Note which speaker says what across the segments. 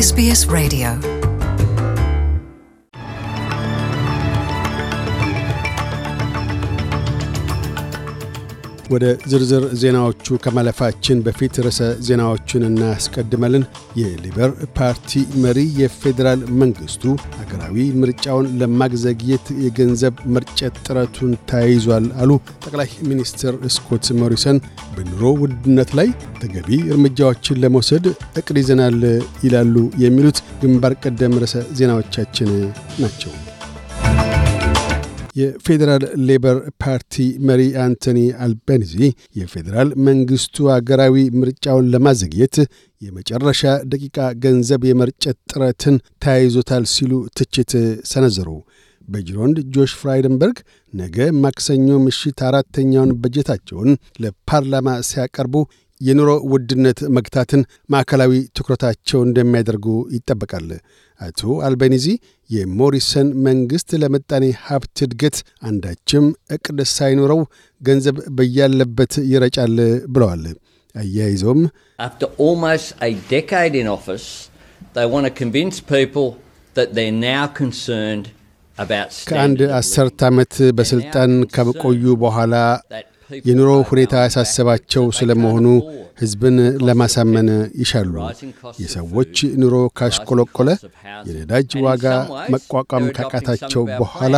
Speaker 1: SBS Radio.
Speaker 2: ወደ ዝርዝር ዜናዎቹ ከማለፋችን በፊት ርዕሰ ዜናዎቹን እናስቀድመልን። የሊበር ፓርቲ መሪ የፌዴራል መንግሥቱ አገራዊ ምርጫውን ለማግዘግየት የገንዘብ መርጨት ጥረቱን ተያይዟል አሉ። ጠቅላይ ሚኒስትር ስኮት ሞሪሰን በኑሮ ውድነት ላይ ተገቢ እርምጃዎችን ለመውሰድ እቅድ ይዘናል ይላሉ። የሚሉት ግንባር ቀደም ርዕሰ ዜናዎቻችን ናቸው። የፌዴራል ሌበር ፓርቲ መሪ አንቶኒ አልቤኒዚ የፌዴራል መንግሥቱ አገራዊ ምርጫውን ለማዘግየት የመጨረሻ ደቂቃ ገንዘብ የመርጨት ጥረትን ተያይዞታል ሲሉ ትችት ሰነዘሩ። በጅሮንድ ጆሽ ፍራይደንበርግ ነገ ማክሰኞ ምሽት አራተኛውን በጀታቸውን ለፓርላማ ሲያቀርቡ የኑሮ ውድነት መግታትን ማዕከላዊ ትኩረታቸው እንደሚያደርጉ ይጠበቃል። አቶ አልቤኒዚ የሞሪሰን መንግሥት ለመጣኔ ሀብት እድገት አንዳችም ዕቅድ ሳይኖረው ገንዘብ በያለበት ይረጫል ብለዋል። አያይዘውም
Speaker 3: After almost a decade in office, they want to convince people that they're now concerned about
Speaker 2: ከአንድ አስርት ዓመት በሥልጣን ከቆዩ በኋላ የኑሮ ሁኔታ ያሳሰባቸው ስለመሆኑ ሕዝብን ለማሳመን ይሻሉ። የሰዎች ኑሮ ካሽቆለቆለ. የነዳጅ ዋጋ መቋቋም ካቃታቸው በኋላ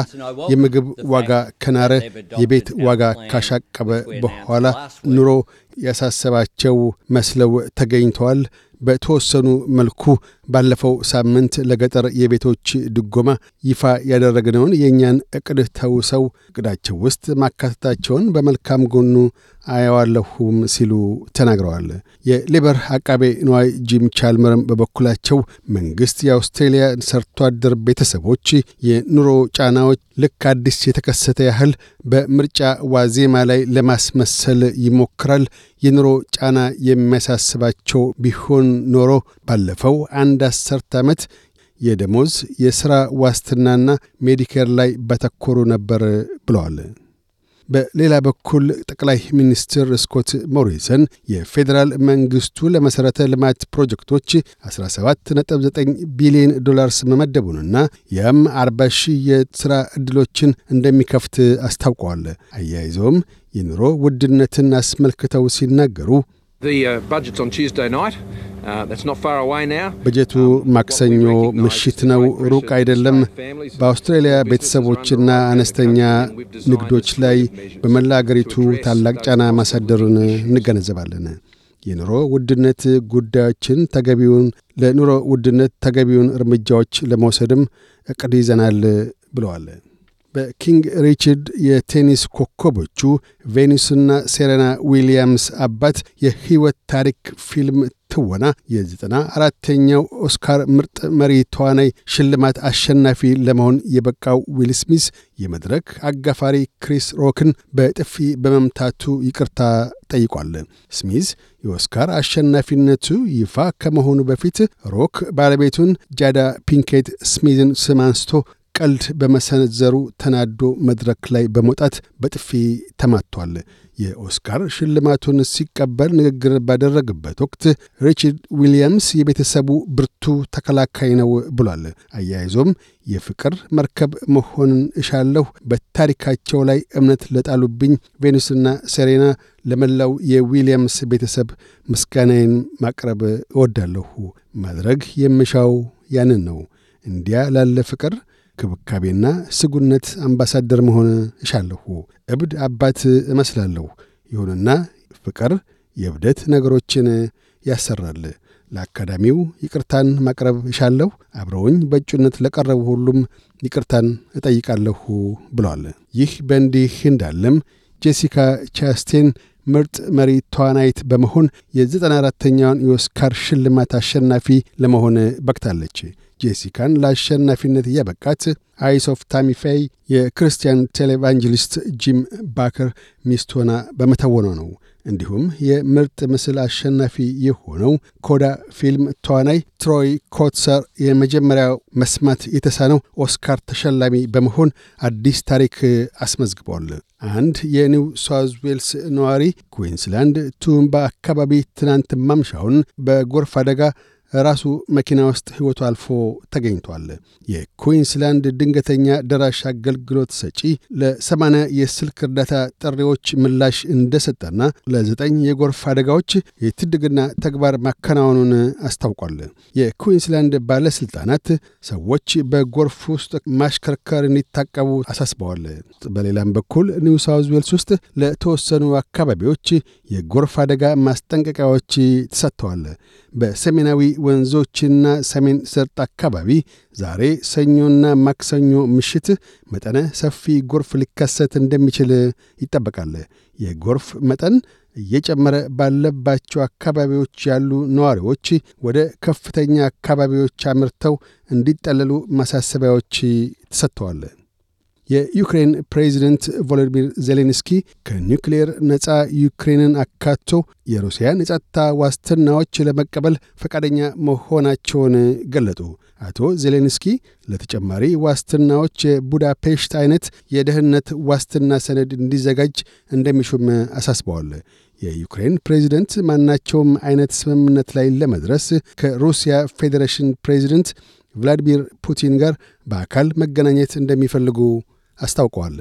Speaker 2: የምግብ ዋጋ ከናረ የቤት ዋጋ ካሻቀበ በኋላ. ኑሮ ያሳሰባቸው መስለው ተገኝተዋል። በተወሰኑ መልኩ ባለፈው ሳምንት ለገጠር የቤቶች ድጎማ ይፋ ያደረግነውን የእኛን ዕቅድ ተውሰው ዕቅዳቸው ውስጥ ማካተታቸውን በመልካም ጎኑ አየዋለሁም ሲሉ ተናግረዋል። የሌበር አቃቤ ንዋይ ጂም ቻልመርም በበኩላቸው መንግሥት የአውስትሬልያ ሰርቶ አደር ቤተሰቦች የኑሮ ጫናዎች ልክ አዲስ የተከሰተ ያህል በምርጫ ዋዜማ ላይ ለማስመሰል ይሞክራል። የኑሮ ጫና የሚያሳስባቸው ቢሆን ኖሮ ባለፈው አንድ አስርት ዓመት የደሞዝ የሥራ ዋስትናና ሜዲኬር ላይ ባተኮሩ ነበር ብለዋል። በሌላ በኩል ጠቅላይ ሚኒስትር ስኮት ሞሪሰን የፌዴራል መንግሥቱ ለመሠረተ ልማት ፕሮጀክቶች 17.9 ቢሊዮን ዶላርስ መመደቡንና ያም 40 ሺህ የሥራ ዕድሎችን እንደሚከፍት አስታውቀዋል። አያይዘውም የኑሮ ውድነትን አስመልክተው ሲናገሩ
Speaker 4: The uh. Uh.
Speaker 2: በጀቱ ማክሰኞ ምሽት ነው፣ ሩቅ አይደለም። በአውስትራሊያ ቤተሰቦችና አነስተኛ ንግዶች ላይ በመላ አገሪቱ ታላቅ ጫና ማሳደሩን እንገነዘባለን። የኑሮ ውድነት ጉዳዮችን ተገቢውን ለኑሮ ውድነት ተገቢውን እርምጃዎች ለመውሰድም ዕቅድ ይዘናል ብለዋል። በኪንግ ሪችርድ የቴኒስ ኮከቦቹ ቬኒስና ሴሬና ዊሊያምስ አባት የሕይወት ታሪክ ፊልም ትወና የዘጠና አራተኛው ኦስካር ምርጥ መሪ ተዋናይ ሽልማት አሸናፊ ለመሆን የበቃው ዊል ስሚዝ የመድረክ አጋፋሪ ክሪስ ሮክን በጥፊ በመምታቱ ይቅርታ ጠይቋል። ስሚዝ የኦስካር አሸናፊነቱ ይፋ ከመሆኑ በፊት ሮክ ባለቤቱን ጃዳ ፒንኬት ስሚዝን ስም አንስቶ ቀልድ በመሰንዘሩ ተናዶ መድረክ ላይ በመውጣት በጥፊ መትቷል። የኦስካር ሽልማቱን ሲቀበል ንግግር ባደረገበት ወቅት ሪቻርድ ዊሊያምስ የቤተሰቡ ብርቱ ተከላካይ ነው ብሏል። አያይዞም የፍቅር መርከብ መሆንን እሻለሁ፣ በታሪካቸው ላይ እምነት ለጣሉብኝ ቬኑስና ሴሬና ለመላው የዊሊያምስ ቤተሰብ ምስጋናዬን ማቅረብ እወዳለሁ። ማድረግ የምሻው ያንን ነው። እንዲያ ላለ ፍቅር ክብካቤና ስጉነት አምባሳደር መሆን እሻለሁ። እብድ አባት እመስላለሁ። ይሁንና ፍቅር የእብደት ነገሮችን ያሰራል። ለአካዳሚው ይቅርታን ማቅረብ እሻለሁ። አብረውኝ በእጩነት ለቀረቡ ሁሉም ይቅርታን እጠይቃለሁ ብለዋል። ይህ በእንዲህ እንዳለም ጄሲካ ቻስቴን ምርጥ መሪ ተዋናይት በመሆን የዘጠና አራተኛውን የኦስካር ሽልማት አሸናፊ ለመሆን በቅታለች። ጄሲካን ለአሸናፊነት ያበቃት Eyes of Tammy Faye የክርስቲያን televangelist ጂም ባከር ሚስት ሆና በመተወኗ ነው። እንዲሁም የምርጥ ምስል አሸናፊ የሆነው ኮዳ ፊልም ተዋናይ ትሮይ ኮትሰር የመጀመሪያው መስማት የተሳነው ኦስካር ተሸላሚ በመሆን አዲስ ታሪክ አስመዝግቧል። አንድ የኒው ሳውዝ ዌልስ ነዋሪ ኩዊንስላንድ ቱምባ አካባቢ ትናንት ማምሻውን በጎርፍ አደጋ ራሱ መኪና ውስጥ ሕይወቱ አልፎ ተገኝቷል። የኩዊንስላንድ ድንገተኛ ደራሽ አገልግሎት ሰጪ ለሰማንያ የስልክ እርዳታ ጥሪዎች ምላሽ እንደሰጠና ለዘጠኝ የጎርፍ አደጋዎች የትድግና ተግባር ማከናወኑን አስታውቋል። የኩዊንስላንድ ባለሥልጣናት ሰዎች በጎርፍ ውስጥ ማሽከርከር እንዲታቀቡ አሳስበዋል። በሌላም በኩል ኒው ሳውዝ ዌልስ ውስጥ ለተወሰኑ አካባቢዎች የጎርፍ አደጋ ማስጠንቀቂያዎች ተሰጥተዋል። በሰሜናዊ ወንዞችና ሰሜን ሰርጥ አካባቢ ዛሬ ሰኞና ማክሰኞ ምሽት መጠነ ሰፊ ጎርፍ ሊከሰት እንደሚችል ይጠበቃል። የጎርፍ መጠን እየጨመረ ባለባቸው አካባቢዎች ያሉ ነዋሪዎች ወደ ከፍተኛ አካባቢዎች አምርተው እንዲጠለሉ ማሳሰቢያዎች ተሰጥተዋል። የዩክሬን ፕሬዚደንት ቮሎዲሚር ዜሌንስኪ ከኒውክሌር ነፃ ዩክሬንን አካቶ የሩሲያን የጸጥታ ዋስትናዎች ለመቀበል ፈቃደኛ መሆናቸውን ገለጡ። አቶ ዜሌንስኪ ለተጨማሪ ዋስትናዎች የቡዳፔሽት አይነት የደህንነት ዋስትና ሰነድ እንዲዘጋጅ እንደሚሹም አሳስበዋል። የዩክሬን ፕሬዚደንት ማናቸውም አይነት ስምምነት ላይ ለመድረስ ከሩሲያ ፌዴሬሽን ፕሬዚደንት ቭላዲሚር ፑቲን ጋር በአካል መገናኘት እንደሚፈልጉ አስታውቀዋል።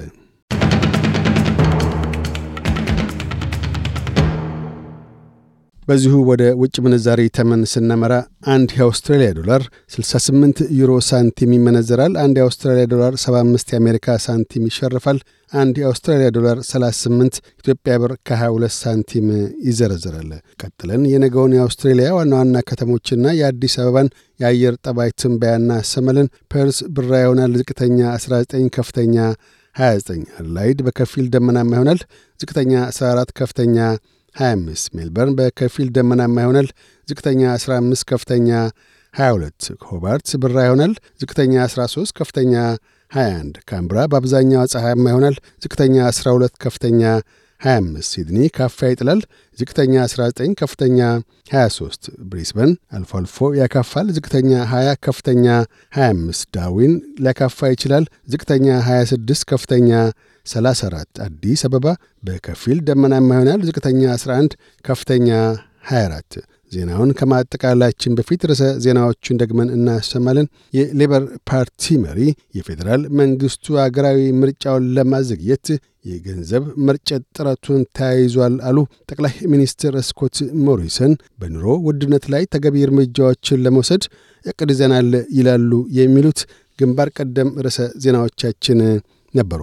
Speaker 2: በዚሁ ወደ ውጭ ምንዛሪ ተመን ስናመራ አንድ የአውስትራሊያ ዶላር 68 ዩሮ ሳንቲም ይመነዘራል። አንድ የአውስትራሊያ ዶላር 75 የአሜሪካ ሳንቲም ይሸርፋል። አንድ የአውስትራሊያ ዶላር 38 ኢትዮጵያ ብር ከ22 ሳንቲም ይዘረዘራል። ቀጥለን የነገውን የአውስትሬሊያ ዋና ዋና ከተሞችና የአዲስ አበባን የአየር ጠባይ ትንበያ እናሰማለን። ፐርስ ብራ ይሆናል። ዝቅተኛ 19፣ ከፍተኛ 29። አድላይድ በከፊል ደመናማ ይሆናል። ዝቅተኛ 14፣ ከፍተኛ 25 ሜልበርን በከፊል ደመናማ ይሆናል። ዝቅተኛ 15 ከፍተኛ 22 ሆባርት ብራ ይሆናል። ዝቅተኛ 13 ከፍተኛ 21 ካምብራ በአብዛኛው ፀሐያማ ይሆናል። ዝቅተኛ 12 ከፍተኛ 25 ሲድኒ ካፋ ይጥላል። ዝቅተኛ 19 ከፍተኛ 23 ብሪስበን አልፎ አልፎ ያካፋል። ዝቅተኛ 20 ከፍተኛ 25 ዳርዊን ሊያካፋ ይችላል። ዝቅተኛ 26 ከፍተኛ 34 አዲስ አበባ በከፊል ደመናማ ይሆናል። ዝቅተኛ 11 ከፍተኛ 24 ዜናውን ከማጠቃላችን በፊት ርዕሰ ዜናዎቹን ደግመን እናሰማለን። የሌበር ፓርቲ መሪ የፌዴራል መንግሥቱ አገራዊ ምርጫውን ለማዘግየት የገንዘብ መርጨት ጥረቱን ተያይዟል አሉ። ጠቅላይ ሚኒስትር ስኮት ሞሪሰን በኑሮ ውድነት ላይ ተገቢ እርምጃዎችን ለመውሰድ እቅድ ይዘናል ይላሉ። የሚሉት ግንባር ቀደም ርዕሰ ዜናዎቻችን ነበሩ።